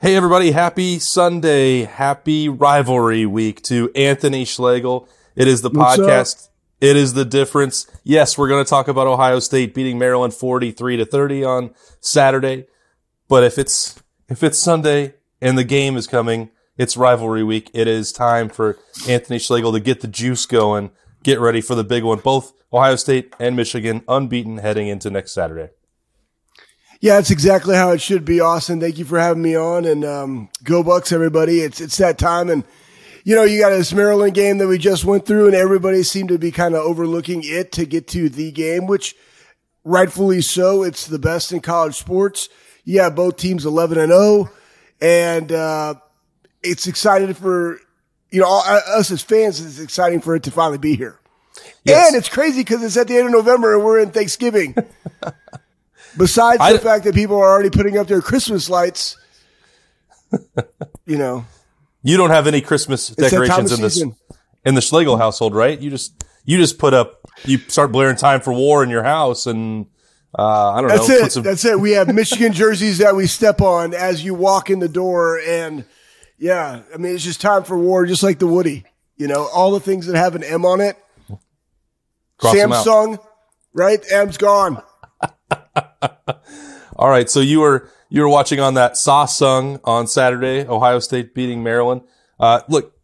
Hey everybody, happy Sunday, happy rivalry week to Anthony Schlegel. It is the What's podcast. It is the difference. Yes, we're going to talk about Ohio State beating Maryland 43 to 30 on Saturday. But if it's, if it's Sunday and the game is coming, it's rivalry week. It is time for Anthony Schlegel to get the juice going, get ready for the big one. Both Ohio State and Michigan unbeaten heading into next Saturday. Yeah, that's exactly how it should be, Austin. Thank you for having me on, and um, go Bucks, everybody! It's it's that time, and you know you got this Maryland game that we just went through, and everybody seemed to be kind of overlooking it to get to the game, which rightfully so. It's the best in college sports. Yeah, both teams eleven and zero, and uh, it's excited for you know all, us as fans. It's exciting for it to finally be here, Yes. and it's crazy because it's at the end of November and we're in Thanksgiving. Besides I- the fact that people are already putting up their Christmas lights, you know, You don't have any Christmas decorations in this in the Schlegel household, right? You just you just put up you start blaring "Time for War" in your house, and uh, I don't that's know. it. some- That's it. We have Michigan jerseys that we step on as you walk in the door, and yeah, I mean it's just time for war, just like the Woody. You know, all the things that have an M on it. cross. Samsung, right? M's gone. All right, so you were you were watching on that Sung on Saturday, Ohio State beating Maryland. Uh, look,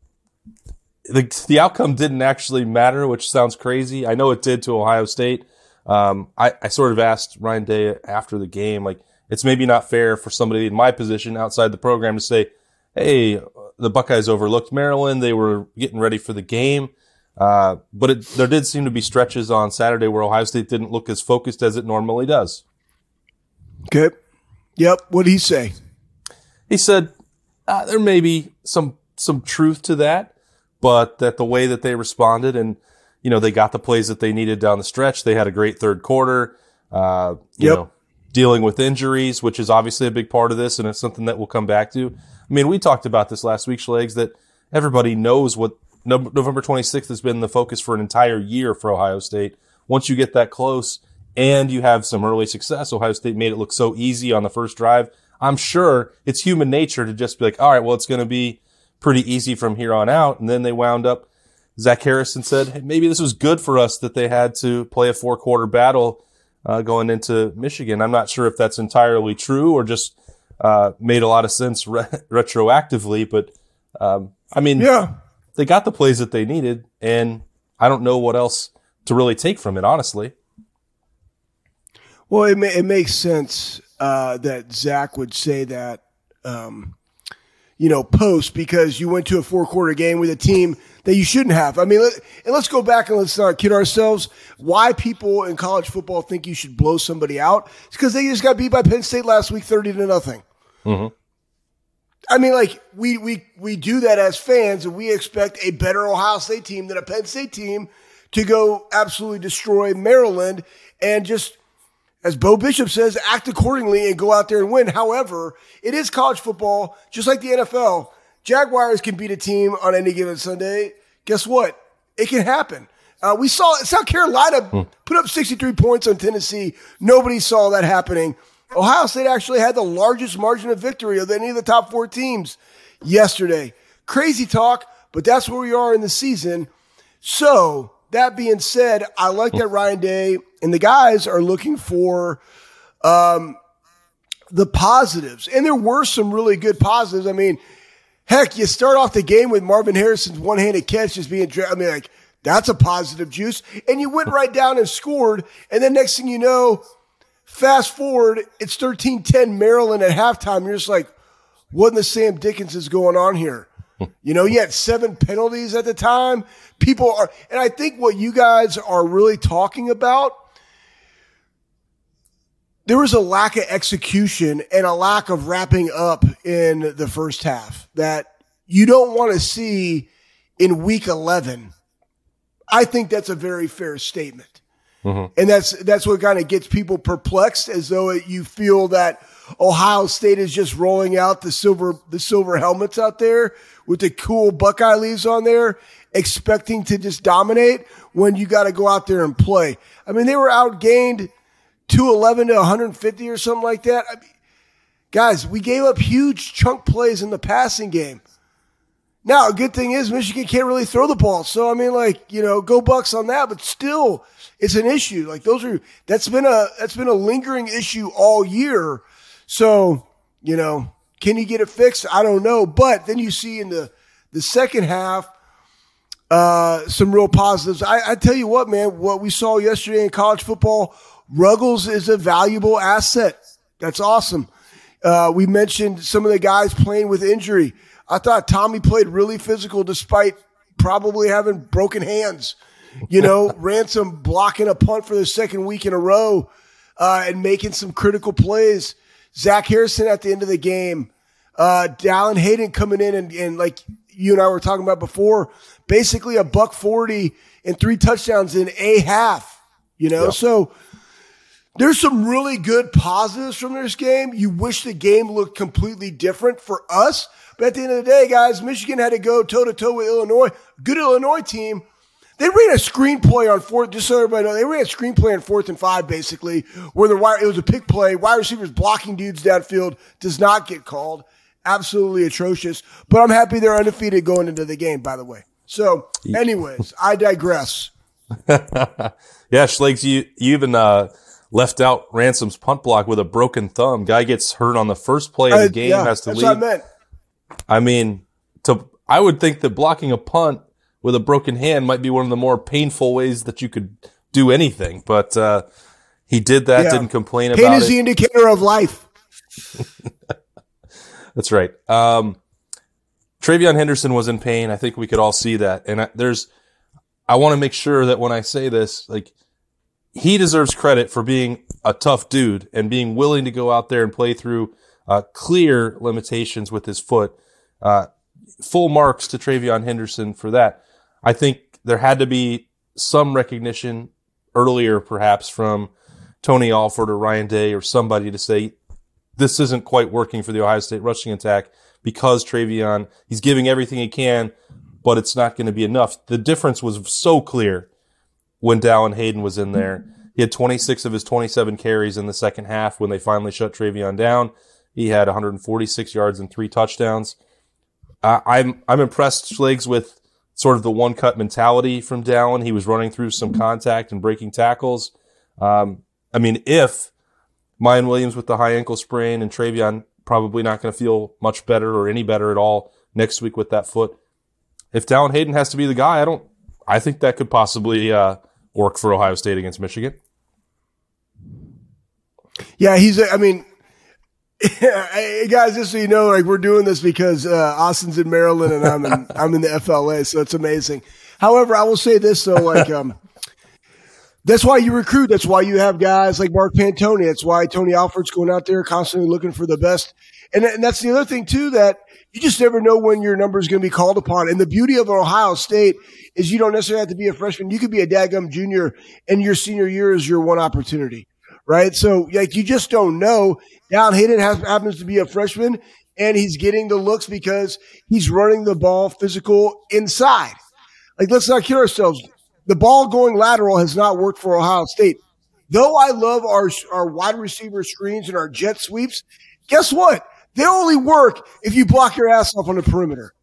the the outcome didn't actually matter, which sounds crazy. I know it did to Ohio State. Um, I, I sort of asked Ryan Day after the game, like it's maybe not fair for somebody in my position outside the program to say, "Hey, the Buckeyes overlooked Maryland. They were getting ready for the game." Uh, but it, there did seem to be stretches on Saturday where Ohio State didn't look as focused as it normally does. Okay. Yep. What did he say? he said uh, there may be some some truth to that, but that the way that they responded and you know they got the plays that they needed down the stretch. They had a great third quarter. Uh, you Yep. know, dealing with injuries, which is obviously a big part of this, and it's something that we'll come back to. I mean, we talked about this last week, Schlegs, that everybody knows what November 26th has been the focus for an entire year for Ohio State. Once you get that close and you have some early success, Ohio State made it look so easy on the first drive. I'm sure it's human nature to just be like, all right, well, it's going to be pretty easy from here on out. And then they wound up. Zach Harrison said, hey, maybe this was good for us that they had to play a four quarter battle uh, going into Michigan. I'm not sure if that's entirely true or just uh, made a lot of sense re- retroactively, but um, I mean, Yeah. they got the plays that they needed, and I don't know what else to really take from it, honestly. Well, it, ma- it makes sense uh, that Zach would say that, um, you know, post because you went to a four quarter game with a team that you shouldn't have. I mean, let, and let's go back and let's not kid ourselves. Why people in college football think you should blow somebody out? It's because they just got beat by Penn State last week, thirty to nothing. I mean, like we we we do that as fans, and we expect a better Ohio State team than a Penn State team to go absolutely destroy Maryland and just as Bo Bishop says, act accordingly and go out there and win. However, it is college football, just like the NFL. Jaguars can beat a team on any given Sunday. Guess what? It can happen. Uh, we saw South Carolina put up 63 points on Tennessee. Nobody saw that happening. Ohio State actually had the largest margin of victory of any of the top four teams yesterday. Crazy talk, but that's where we are in the season. So that being said, I like that Ryan Day and the guys are looking for um, the positives, and there were some really good positives. I mean, heck, you start off the game with Marvin Harrison's one-handed catch just being. I mean, like that's a positive juice, and you went right down and scored, and then next thing you know, fast forward, it's 13-10 Maryland at halftime. You're just like, what in the Sam Dickens is going on here? You know, you had seven penalties at the time. People are, and I think what you guys are really talking about, there was a lack of execution and a lack of wrapping up in the first half that you don't want to see in week 11. I think that's a very fair statement. Mm-hmm. And that's that's what kind of gets people perplexed, as though you feel that Ohio State is just rolling out the silver the silver helmets out there with the cool Buckeye leaves on there, expecting to just dominate when you got to go out there and play. I mean, they were outgained 211 to 150 or something like that. I mean, guys, we gave up huge chunk plays in the passing game. Now, a good thing is Michigan can't really throw the ball. So, I mean, like, you know, go Bucks on that, but still, it's an issue. Like, those are, that's been a, that's been a lingering issue all year. So, you know, can you get it fixed? I don't know. But then you see in the, the second half, uh, some real positives. I, I tell you what, man, what we saw yesterday in college football, Ruggles is a valuable asset. That's awesome. Uh, we mentioned some of the guys playing with injury. I thought Tommy played really physical despite probably having broken hands. You know, Ransom blocking a punt for the second week in a row uh, and making some critical plays. Zach Harrison at the end of the game. Uh, Dallan Hayden coming in and, and like you and I were talking about before, basically a buck 40 and three touchdowns in a half, you know? Yep. So there's some really good positives from this game. You wish the game looked completely different for us. But at the end of the day, guys, Michigan had to go toe to toe with Illinois. Good Illinois team. They ran a screenplay on fourth, just so everybody knows, they ran a screenplay on fourth and five, basically, where the wire, it was a pick play. Wide receivers blocking dudes downfield does not get called. Absolutely atrocious. But I'm happy they're undefeated going into the game, by the way. So, anyways, I digress. yeah, Schlegs, you, you even, uh, left out Ransom's punt block with a broken thumb. Guy gets hurt on the first play of the game, uh, yeah, has to leave. I, I mean, to I would think that blocking a punt with a broken hand might be one of the more painful ways that you could do anything. But uh, he did that, yeah. didn't complain Pain about it. Pain is the indicator of life. That's right. Um, TreVeyon Henderson was in pain. I think we could all see that. And I, there's, I want to make sure that when I say this, like, he deserves credit for being a tough dude and being willing to go out there and play through uh, clear limitations with his foot. Uh, full marks to TreVeyon Henderson for that. I think there had to be some recognition earlier, perhaps from Tony Alford or Ryan Day or somebody to say this isn't quite working for the Ohio State rushing attack because TreVeyon he's giving everything he can, but it's not going to be enough. The difference was so clear when Dallan Hayden was in there. He had 26 of his 27 carries in the second half when they finally shut TreVeyon down. He had 146 yards and three touchdowns. Uh, I'm I'm impressed, Schlegs, with sort of the one cut mentality from Dallan. He was running through some contact and breaking tackles. Um, I mean, if Miyan Williams with the high ankle sprain and TreVeyon probably not going to feel much better or any better at all next week with that foot. If Dallan Hayden has to be the guy, I don't. I think that could possibly uh, work for Ohio State against Michigan. Yeah, he's. I mean, hey guys, just so you know, like we're doing this because uh, Austin's in Maryland and I'm in I'm in the FLA, so it's amazing. However, I will say this though, like um, that's why you recruit. That's why you have guys like Mark Pantoni. That's why Tony Alford's going out there constantly looking for the best. And, and that's the other thing too that you just never know when your number is going to be called upon. And the beauty of Ohio State is you don't necessarily have to be a freshman. You could be a daggum junior, and your senior year is your one opportunity right? So like you just don't know. Dallan Hayden has, happens to be a freshman and he's getting the looks because he's running the ball physical inside. Like let's not kid ourselves. The ball going lateral has not worked for Ohio State. Though I love our our wide receiver screens and our jet sweeps, guess what? They only work if you block your ass off on the perimeter.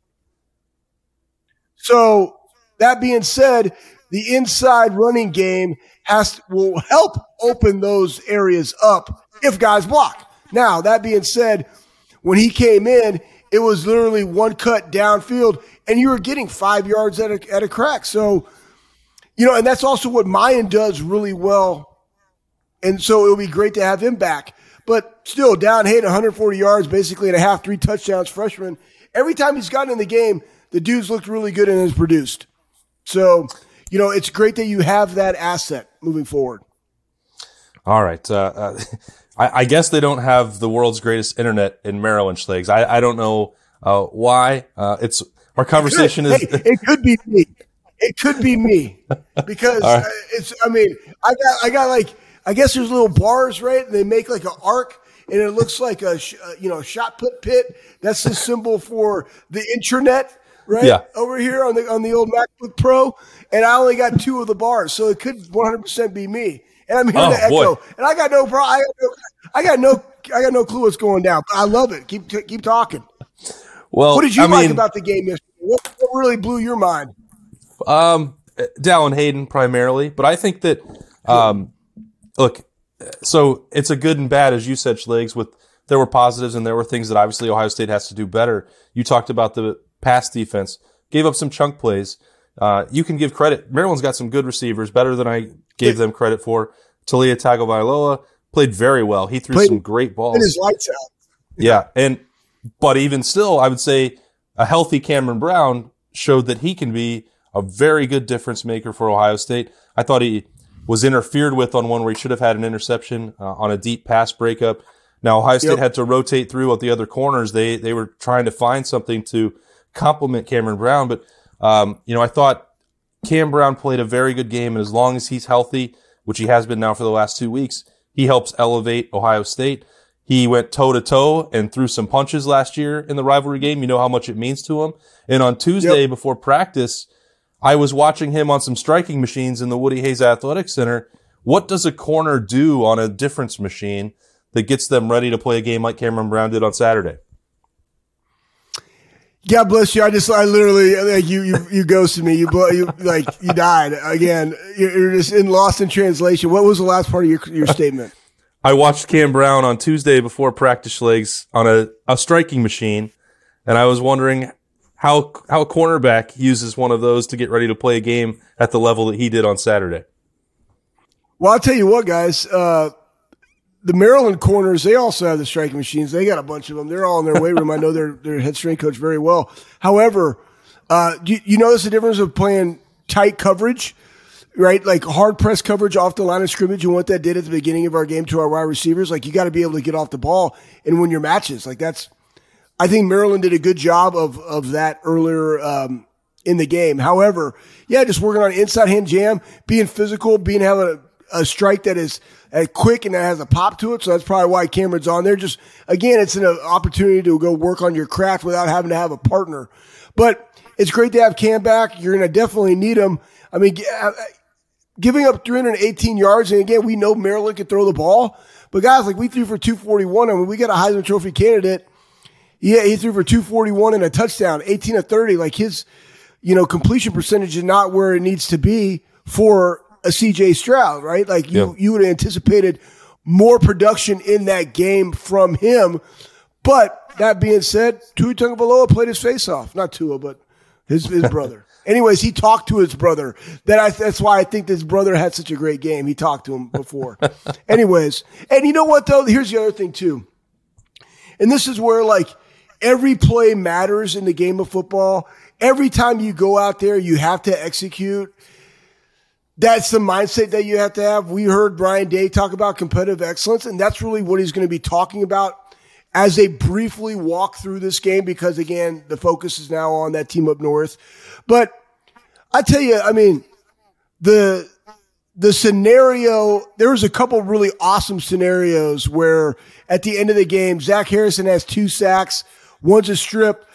So that being said, the inside running game has will help open those areas up if guys block. Now, that being said, when he came in, it was literally one cut downfield and you were getting five yards at a, at a crack. So, you know, and that's also what Miyan does really well. And so it'll be great to have him back. But still, Dallan hit 140 yards, basically and a half, three touchdowns, freshman. Every time he's gotten in the game, the dude's looked really good and has produced. So you know, it's great that you have that asset moving forward. All right. Uh, uh, I, I, guess they don't have the world's greatest internet in Maryland, Schlegs. I, I don't know uh, why. Uh, it's our conversation it is. Hey, it could be me. It could be me because right. it's. I mean, I got. I got like. I guess there's little bars, right? And they make like an arc, and it looks like a uh, you know shot put pit. That's the symbol for the internet right? Yeah. Over here on the on the old MacBook Pro, and I only got two of the bars, so it could 100 percent be me. And I'm hearing oh, the echo, boy. and I got no problem. I, I got no I got no clue what's going down. But I love it. Keep keep talking. Well, what did you I like mean, about the game yesterday? What, what really blew your mind? Um, Dallan Hayden primarily, but I think that um, look, so it's a good and bad, as you said, Schlegs. With there were positives and there were things that obviously Ohio State has to do better. You talked about the pass defense, gave up some chunk plays. Uh, you can give credit. Maryland's got some good receivers, better than I gave them credit for. Taulia Tagovailoa played very well. He threw Played- some great balls. His lights out. Yeah, and but even still, I would say a healthy Cameron Brown showed that he can be a very good difference maker for Ohio State. I thought he was interfered with on one where he should have had an interception uh, on a deep pass breakup. Now Ohio State Yep. had to rotate through at the other corners. They they were trying to find something to complement Cameron Brown, but um, you know I thought Cam Brown played a very good game, and as long as he's healthy, which he has been now for the last two weeks, he helps elevate Ohio State. He went toe to toe and threw some punches last year in the rivalry game. You know how much it means to him. And on Tuesday before practice, I was watching him on some striking machines in the Woody Hayes Athletic Center. What does a corner do on a difference machine that gets them ready to play a game like Cameron Brown did on Saturday? God bless you. I just, I literally, like you, you, you ghosted me. You, blo- you, like, you died again. You're you're just in lost in translation. What was the last part of your, your statement? I watched Cam Brown on Tuesday before practice legs on a, a striking machine, and I was wondering how how a cornerback uses one of those to get ready to play a game at the level that he did on Saturday. Well, I'll tell you what, guys. Uh, the Maryland corners, they also have the striking machines. They got a bunch of them. They're all in their weight room. I know their their head strength coach very well. However, uh, you, you notice the difference of playing tight coverage, right? Like hard press coverage off the line of scrimmage and what that did at the beginning of our game to our wide receivers. Like you got to be able to get off the ball and win your matches. Like that's, I think Maryland did a good job of of that earlier um, in the game. However, yeah, just working on inside hand jam, being physical, being having a, a strike that is uh, quick and that has a pop to it. So that's probably why Cameron's on there. Just again, it's an opportunity to go work on your craft without having to have a partner. But it's great to have Cam back. You're going to definitely need him. I mean, uh, giving up 318 yards, and again, we know Maryland can throw the ball. But guys, like we threw for 241. I mean, we got a Heisman Trophy candidate. Yeah, he threw for 241 and a touchdown, 18 of 30. Like his, you know, completion percentage is not where it needs to be for a CJ Stroud, right? Like you, Yeah. you would have anticipated more production in that game from him. But that being said, Tua Tagovailoa played his face off. Not Tua, but his, his brother. Anyways, he talked to his brother. That I, that's why I think this brother had such a great game. He talked to him before. Anyways, and you know what though? Here's the other thing too. And this is where like every play matters in the game of football. Every time you go out there, you have to execute. That's the mindset that you have to have. We heard Ryan Day talk about competitive excellence, and that's really what he's going to be talking about as they briefly walk through this game because again, the focus is now on that team up north. But I tell you, I mean, the the scenario there was a couple really awesome scenarios where at the end of the game, Zach Harrison has two sacks, one's a strip,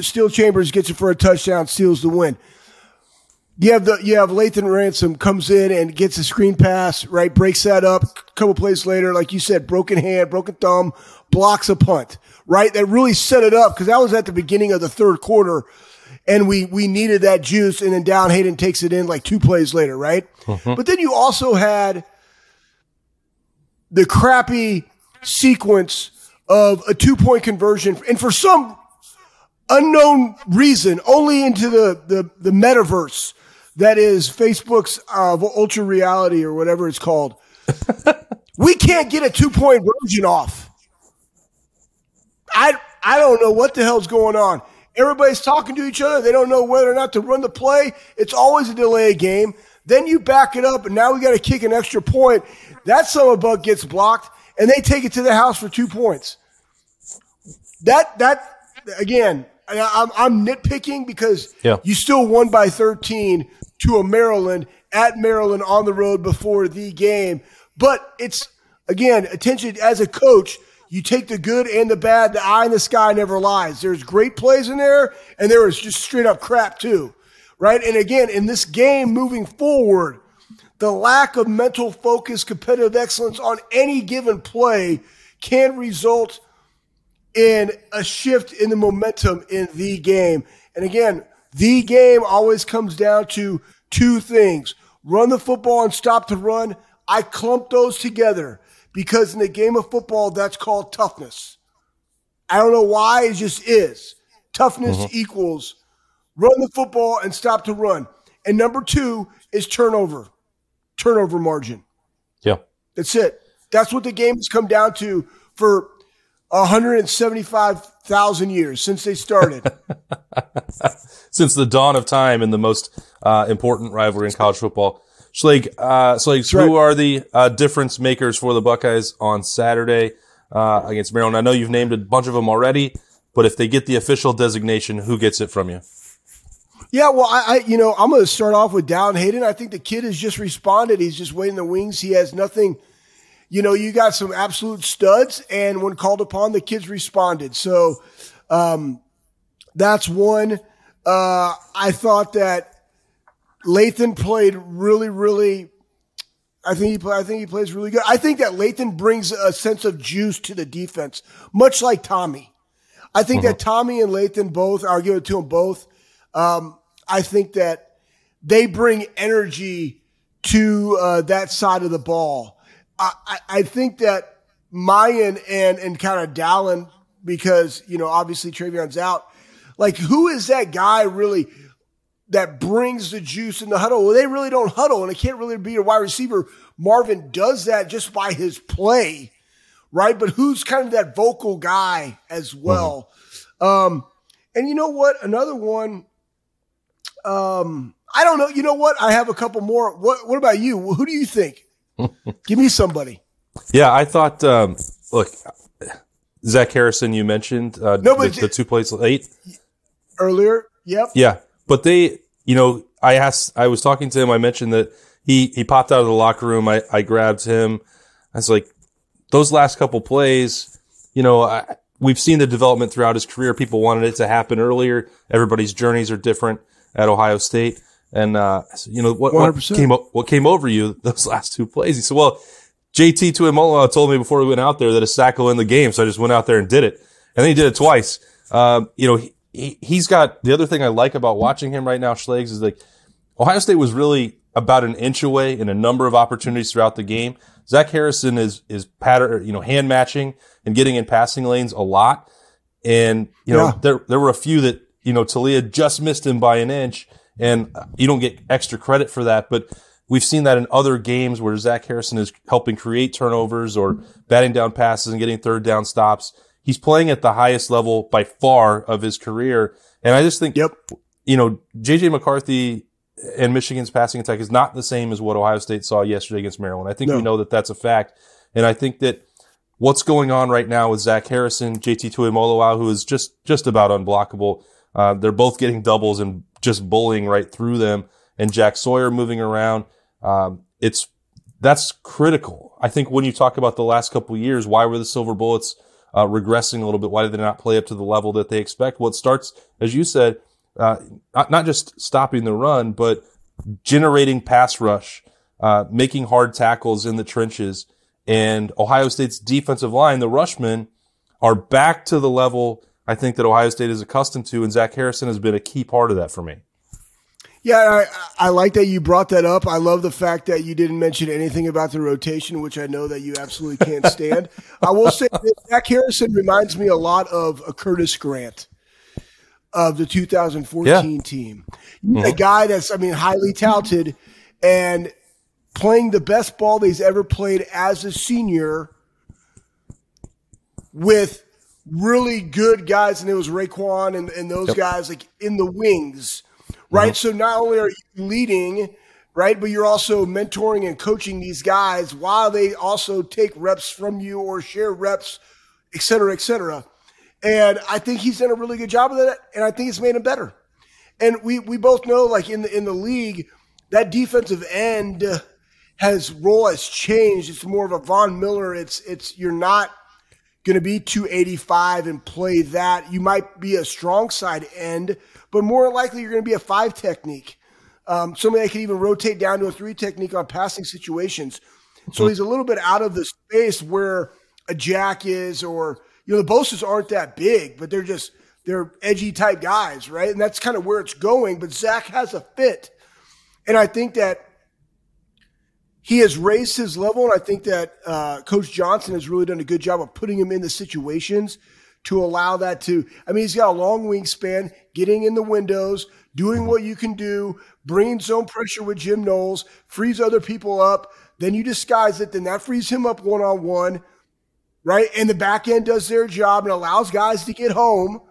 Steele Chambers gets it for a touchdown, steals the win. You have the you have Lathan Ransom comes in and gets a screen pass, right? Breaks that up. A couple plays later, like you said, broken hand, broken thumb, blocks a punt, right? That really set it up because that was at the beginning of the third quarter, and we we needed that juice. And then Dallan Hayden takes it in like two plays later, right? Mm-hmm. But then you also had the crappy sequence of a two point conversion, and for some unknown reason, only into the, the, the metaverse that is Facebook's uh, ultra reality or whatever it's called. we can't get a two point version off. I I don't know what the hell's going on. Everybody's talking to each other. They don't know whether or not to run the play. It's always a delay game. Then you back it up, and now we got to kick an extra point. That summer bug gets blocked, and they take it to the house for two points. That that again, I'm, I'm nitpicking because Yeah. you still won by 13 to a Maryland at Maryland on the road before the game. But it's again attention as a coach. You take the good and the bad. The eye in the sky never lies. There's great plays in there, and there is just straight up crap too, right? And again, in this game moving forward, the lack of mental focus, competitive excellence on any given play can result in a shift in the momentum in the game. And again, the game always comes down to two things run the football and stop the run. I clump those together because in the game of football, that's called toughness. I don't know why, it just is. Toughness mm-hmm. equals run the football and stop the run. And number two is turnover, turnover margin. Yeah. That's it. That's what the game has come down to for 175,000 years since they started. since the dawn of time in the most uh, important rivalry in college football. Schleg, uh, right. who are the uh, difference makers for the Buckeyes on Saturday uh, against Maryland? I know you've named a bunch of them already, but if they get the official designation, who gets it from you? Yeah, well, I, I you know, I'm going to start off with Dallan Hayden. I think the kid has just responded. He's just waiting the wings. He has nothing – you know, you got some absolute studs, and when called upon, the kids responded. So um, that's one. Uh, I thought that Lathan played really, really. I think he I think he plays really good. I think that Lathan brings a sense of juice to the defense, much like Tommy. I think that uh-huh. Tommy and Lathan both, I'll give it to them both. Um, I think that they bring energy to uh, that side of the ball. I, I think that Miyan and, and kind of Dallan because, you know, obviously TreVeyon's out. Like, who is that guy really that brings the juice in the huddle? Well, they really don't huddle, and it can't really be a wide receiver. Marvin does that just by his play, right? But who's kind of that vocal guy as well? Mm-hmm. Um, and you know what? Another one, um, I don't know. You know what? I have a couple more. What, what about you? Who do you think? Give me somebody. Yeah, I thought. Um, look, Zach Harrison, you mentioned uh, no, the, the two plays late earlier. Yep. Yeah, but they, you know, I asked. I was talking to him. I mentioned that he he popped out of the locker room. I I grabbed him. I was like, those last couple plays, you know, I, we've seen the development throughout his career. People wanted it to happen earlier. Everybody's journeys are different at Ohio State. And, uh, you know, what, what came, what came over you those last two plays? He said, well, JT Tuimoloau told me before we went out there that a sack will win the game. So I just went out there and did it. And then he did it twice. Um, you know, he, he, he's got the other thing I like about watching him right now, Schlegs, is like Ohio State was really about an inch away in a number of opportunities throughout the game. Zach Harrison is, is pattern, you know, hand matching and getting in passing lanes a lot. And, you know, yeah. there, there were a few that, you know, Taulia just missed him by an inch and you don't get extra credit for that. But we've seen that in other games where Zach Harrison is helping create turnovers or batting down passes and getting third down stops. He's playing at the highest level by far of his career. And I just think, yep. you know, JJ McCarthy and Michigan's passing attack is not the same as what Ohio State saw yesterday against Maryland. I think no. we know that that's a fact. And I think that what's going on right now with Zach Harrison, JT Tuimoloau, who is just, just about unblockable. Uh, they're both getting doubles and just bullying right through them and Jack Sawyer moving around. Um, it's, that's critical. I think when you talk about the last couple years, why were the Silver Bullets uh, regressing a little bit? Why did they not play up to the level that they expect? Well, it starts, as you said, uh, not, not just stopping the run, but generating pass rush, uh, making hard tackles in the trenches. And Ohio State's defensive line, the rushmen, are back to the level I think that Ohio State is accustomed to, and Zach Harrison has been a key part of that for me. Yeah, I, I, like that you brought that up. I love the fact that you didn't mention anything about the rotation, which I know that you absolutely can't stand. I will say that Zach Harrison reminds me a lot of a Curtis Grant of the 2014 yeah. team. Mm-hmm. A guy that's, I mean, highly touted and playing the best ball he's ever played as a senior with really good guys, and it was Raekwon and, and those yep. guys like in the wings, right? Mm-hmm. So not only are you leading, right, but you're also mentoring and coaching these guys while they also take reps from you or share reps, et cetera, et cetera. And I think he's done a really good job of that, and I think it's made him better. And we we both know, like in the in the league, that defensive end has role has changed. It's more of a Von Miller. It's it's you're not going to be 285 and play that. You might be a strong side end, but more likely you're going to be a five technique. Um, somebody that can even rotate down to a three technique on passing situations. So he's a little bit out of the space where a Jack is, or you know, the Bosa's aren't that big, but they're just they're edgy type guys, right? And that's kind of where it's going. But Zach has a fit, and I think that he has raised his level, and I think that uh, Coach Johnson has really done a good job of putting him in the situations to allow that to. I mean, he's got a long wingspan, getting in the windows, doing what you can do, bringing zone pressure with Jim Knowles, frees other people up. Then you disguise it, then that frees him up one on one, right? And the back end does their job and allows guys to get home,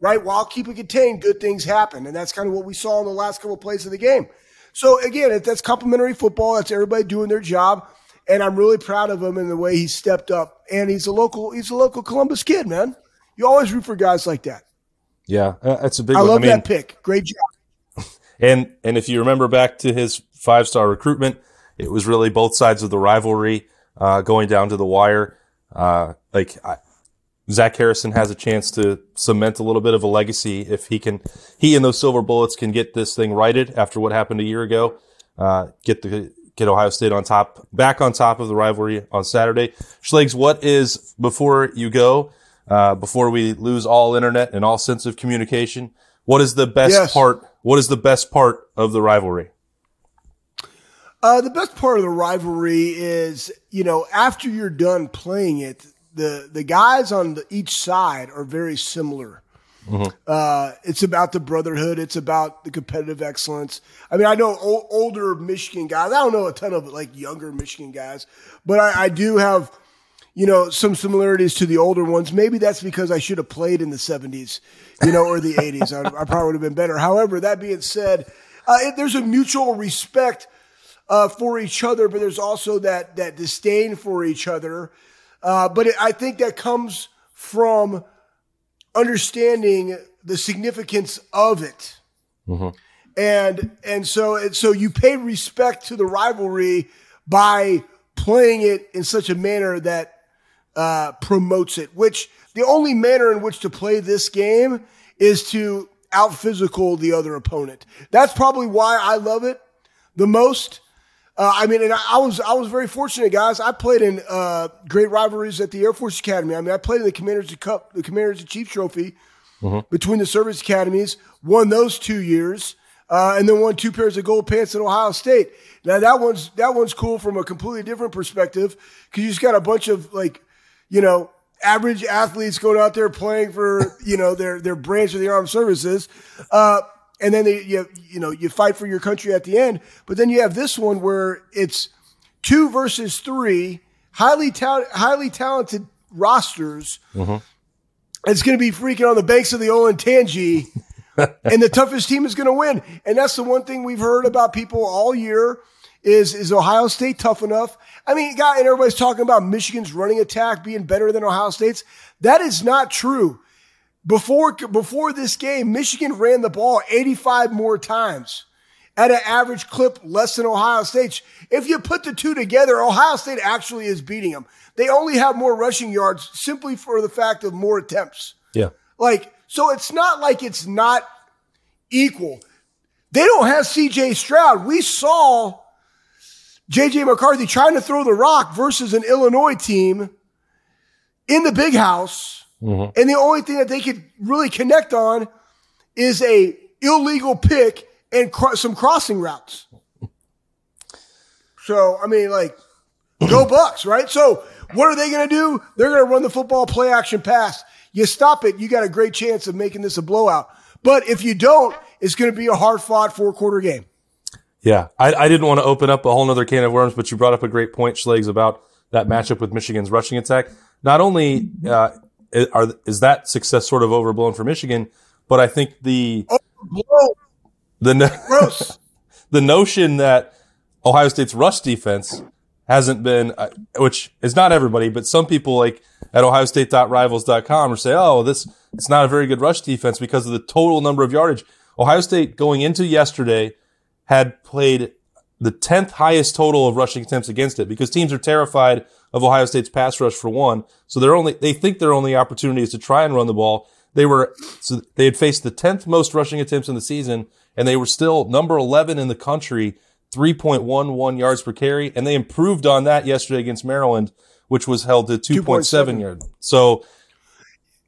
right? While keeping contained, good things happen. And that's kind of what we saw in the last couple of plays of the game. So again, that's complimentary football. That's everybody doing their job. And I'm really proud of him and the way he stepped up. And he's a local, he's a local Columbus kid, man. You always root for guys like that. Yeah, uh, that's a big I one. love I mean, that pick. Great job. And and if you remember back to his five star recruitment, it was really both sides of the rivalry uh, going down to the wire. Uh, like I, Zach Harrison has a chance to cement a little bit of a legacy if he can. He and those silver bullets can get this thing righted after what happened a year ago. Uh, get the get Ohio State on top, back on top of the rivalry on Saturday. Schlegs, what is before you go? Uh, before we lose all internet and all sense of communication, what is the best Yes. part? What is the best part of the rivalry? Uh, the best part of the rivalry is, you know, after you're done playing it, the the guys on the, each side are very similar. Uh, it's about the brotherhood. It's about the competitive excellence. I mean, I know o- older Michigan guys. I don't know a ton of like younger Michigan guys, but I, I do have, you know, some similarities to the older ones. Maybe that's because I should have played in the '70s, you know, or the '80s. I, I probably would have been better. However, that being said, uh, it, there's a mutual respect uh, for each other, but there's also that that disdain for each other. Uh, but it, I think that comes from understanding the significance of it, and and so and so you pay respect to the rivalry by playing it in such a manner that uh, promotes it. Which the only manner in which to play this game is to out physical the other opponent. That's probably why I love it the most. Uh, I mean, and I, I was I was very fortunate, guys. I played in uh, great rivalries at the Air Force Academy. I mean, I played in the Commanders Cup, the Commanders Chief Trophy between the service academies. Won those two years, uh, and then won two pairs of gold pants at Ohio State. Now that one's that one's cool from a completely different perspective because you just got a bunch of like, you know, average athletes going out there playing for you know their their branch of the armed services. And then they, you you know you fight for your country at the end. But then you have this one where it's two versus three, highly ta- highly talented rosters. Mm-hmm. It's going to be freaking on the banks of the Olentangy, and the toughest team is going to win. And that's the one thing we've heard about people all year is is Ohio State tough enough? I mean, guy, and everybody's talking about Michigan's running attack being better than Ohio State's. That is not true. Before before this game, Michigan ran the ball 85 more times at an average clip less than Ohio State's. If you put the two together, Ohio State actually is beating them. They only have more rushing yards simply for the fact of more attempts. Yeah. Like, so it's not like it's not equal. They don't have CJ Stroud. We saw JJ McCarthy trying to throw the rock versus an Illinois team in the big house. And the only thing that they could really connect on is a illegal pick and cro- some crossing routes. So, I mean, like, go Bucks, right? So, what are they going to do? They're going to run the football play action pass. You stop it, you got a great chance of making this a blowout. But if you don't, it's going to be a hard fought four quarter game. Yeah, I, I didn't want to open up a whole nother can of worms, but you brought up a great point, Schlegs, about that matchup with Michigan's rushing attack. Not only uh, are, is that success sort of overblown for Michigan, but I think the Blow, the no- gross. the notion that Ohio State's rush defense hasn't been, uh, which is not everybody, but some people like at OhioState.rivals.com or say, oh, this it's not a very good rush defense because of the total number of yardage. Ohio State going into yesterday had played the 10th highest total of rushing attempts against it because teams are terrified of Ohio State's pass rush for one. So they're only, they think their only opportunity is to try and run the ball. They were, so they had faced the 10th most rushing attempts in the season and they were still number 11 in the country, 3.11 yards per carry. And they improved on that yesterday against Maryland which was held to 2.7 2.7. yard. So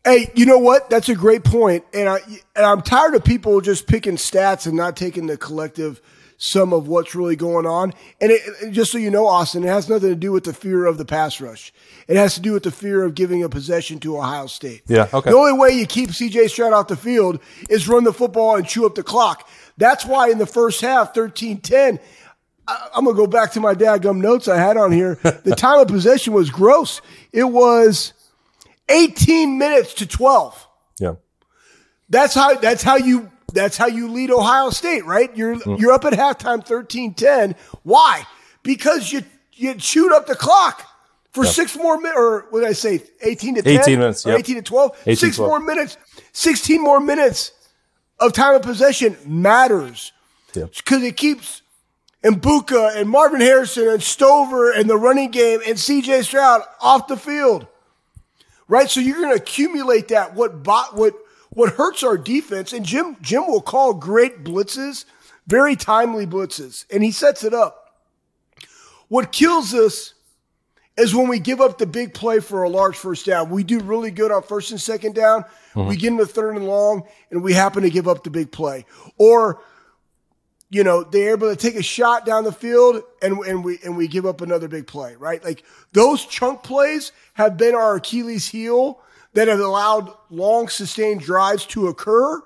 Hey, you know what? That's a great point, and I and I'm tired of people just picking stats and not taking the collective sum of what's really going on. And it, just so you know, Austin, it has nothing to do with the fear of the pass rush. It has to do with the fear of giving a possession to Ohio State. Yeah, okay. The only way you keep C.J. Stroud off the field is run the football and chew up the clock. That's why in the first half, 13-10, I- I'm gonna go back to my dadgum notes I had on here. The time of possession was gross. It was 18 minutes to 12. yeah, That's how that's how you that's how you lead Ohio State, right? You're mm. you're up at halftime 13-10. Why? Because you you chewed up the clock for six more minutes or what did I say 18 to 10? 18 minutes, yep. 18 to 12. 18, Six 12. more minutes. 16 more minutes of time of possession matters yeah, because it keeps Egbuka and Marvin Harrison and Stover and the running game and CJ Stroud off the field. Right? So you're going to accumulate that. What bot, what, what hurts our defense and Jim, Jim will call great blitzes, very timely blitzes, and he sets it up. What kills us is when we give up the big play for a large first down. We do really good on first and second down. Mm-hmm. We get into third and long, and we happen to give up the big play. Or, you know, they're able to take a shot down the field and, and we and we give up another big play, right? Like those chunk plays have been our Achilles heel that have allowed long sustained drives to occur.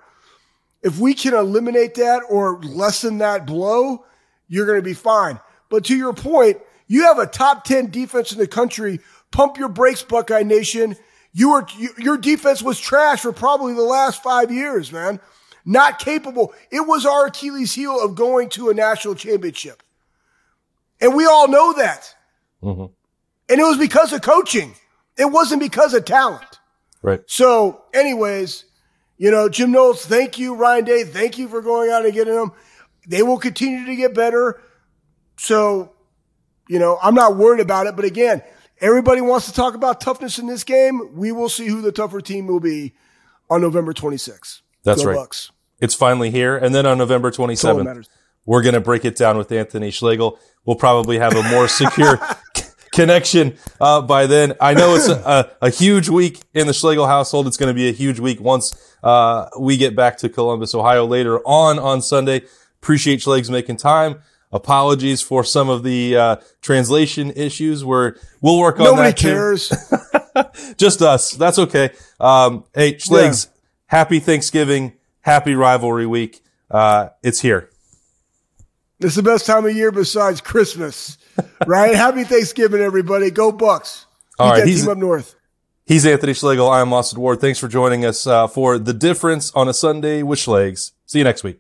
If we can eliminate that or lessen that blow, you're going to be fine. But to your point, you have a top 10 defense in the country. Pump your brakes, Buckeye Nation. You were, you, your defense was trash for probably the last five years, man. Not capable. It was our Achilles heel of going to a national championship. And we all know that. Mm-hmm. And it was because of coaching. It wasn't because of talent. Right. So, anyways, you know, Jim Knowles, thank you. Ryan Day, thank you for going out and getting them. They will continue to get better. So, you know, I'm not worried about it. But again, everybody wants to talk about toughness in this game. We will see who the tougher team will be on November 26th. That's Go right. Bucks. It's finally here. And then on November That's 27th, matters. we're going to break it down with Anthony Schlegel. We'll probably have a more secure connection uh, by then. I know it's a, a, a huge week in the Schlegel household. It's going to be a huge week once uh, we get back to Columbus, Ohio later on on Sunday. Appreciate Schlegs making time. Apologies for some of the uh, translation issues. Where we'll work on Nobody that too. cares. Just us. That's okay. Um, hey, Schlegs, happy Thanksgiving. Happy rivalry week. Uh, it's here. It's the best time of year besides Christmas, right? Happy Thanksgiving, everybody. Go Bucks. All Beat he's- up north. He's Anthony Schlegel. I'm Austin Ward. Thanks for joining us uh, for The Difference on a Sunday with Schlegs. See you next week.